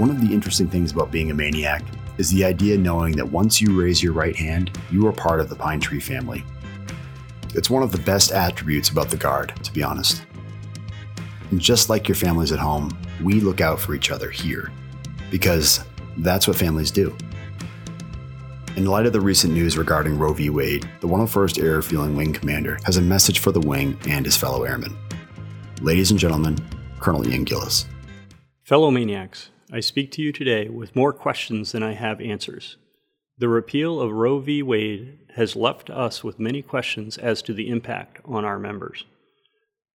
one of the interesting things about being a MAINEiac is the idea knowing that once you raise your right hand, you are part of the Pine Tree family. It's one of the best attributes about the Guard, to be honest. And just like your families at home, we look out for each other here, because that's what families do. In light of the recent news regarding Roe v. Wade, the 101st Air Fueling Wing Commander has a message for the wing and his fellow airmen. Ladies and gentlemen, Colonel Ian Gillis. Fellow MAINEiacs, I speak to you today with more questions than I have answers. The repeal of Roe v. Wade has left us with many questions as to the impact on our members.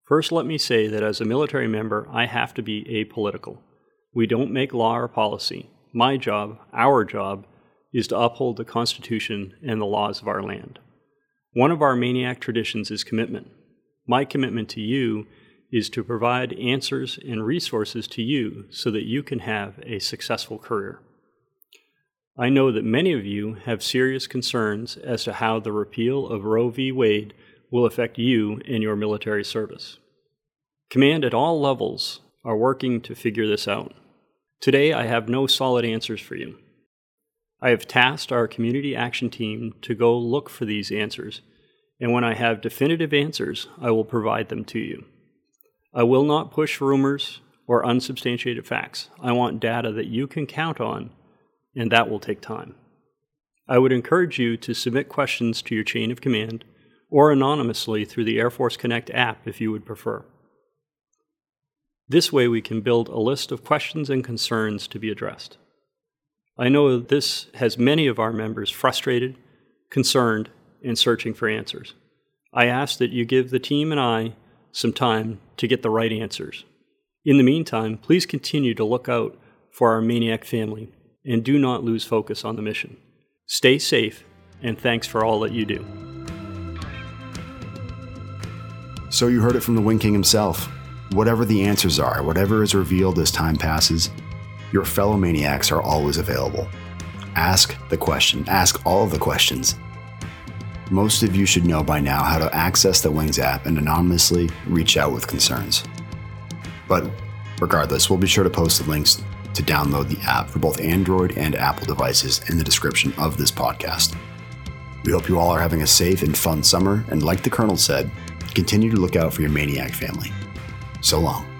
First, let me say that as a military member, I have to be apolitical. We don't make law or policy. My job, our job, is to uphold the Constitution and the laws of our land. One of our MAINEiac traditions is commitment. My commitment to you is to provide answers and resources to you so that you can have a successful career. I know that many of you have serious concerns as to how the repeal of Roe v. Wade will affect you in your military service. Command at all levels are working to figure this out. Today, I have no solid answers for you. I have tasked our community action team to go look for these answers, and when I have definitive answers, I will provide them to you. I will not push rumors or unsubstantiated facts. I want data that you can count on, and that will take time. I would encourage you to submit questions to your chain of command or anonymously through the Air Force Connect app if you would prefer. This way, we can build a list of questions and concerns to be addressed. I know this has many of our members frustrated, concerned, and searching for answers. I ask that you give the team and I some time to get the right answers. In the meantime, please continue to look out for our MAINEiac family and do not lose focus on the mission. Stay safe, and thanks for all that you do. So, you heard it from the Wing King himself. Whatever the answers are, whatever is revealed as time passes, your fellow MAINEiacs are always available. Ask the question, ask all of the questions. Most of you should know by now how to access the Wings app and anonymously reach out with concerns. But regardless, we'll be sure to post the links to download the app for both Android and Apple devices in the description of this podcast. We hope you all are having a safe and fun summer, and like the Colonel said, continue to look out for your MAINEiac family. So long.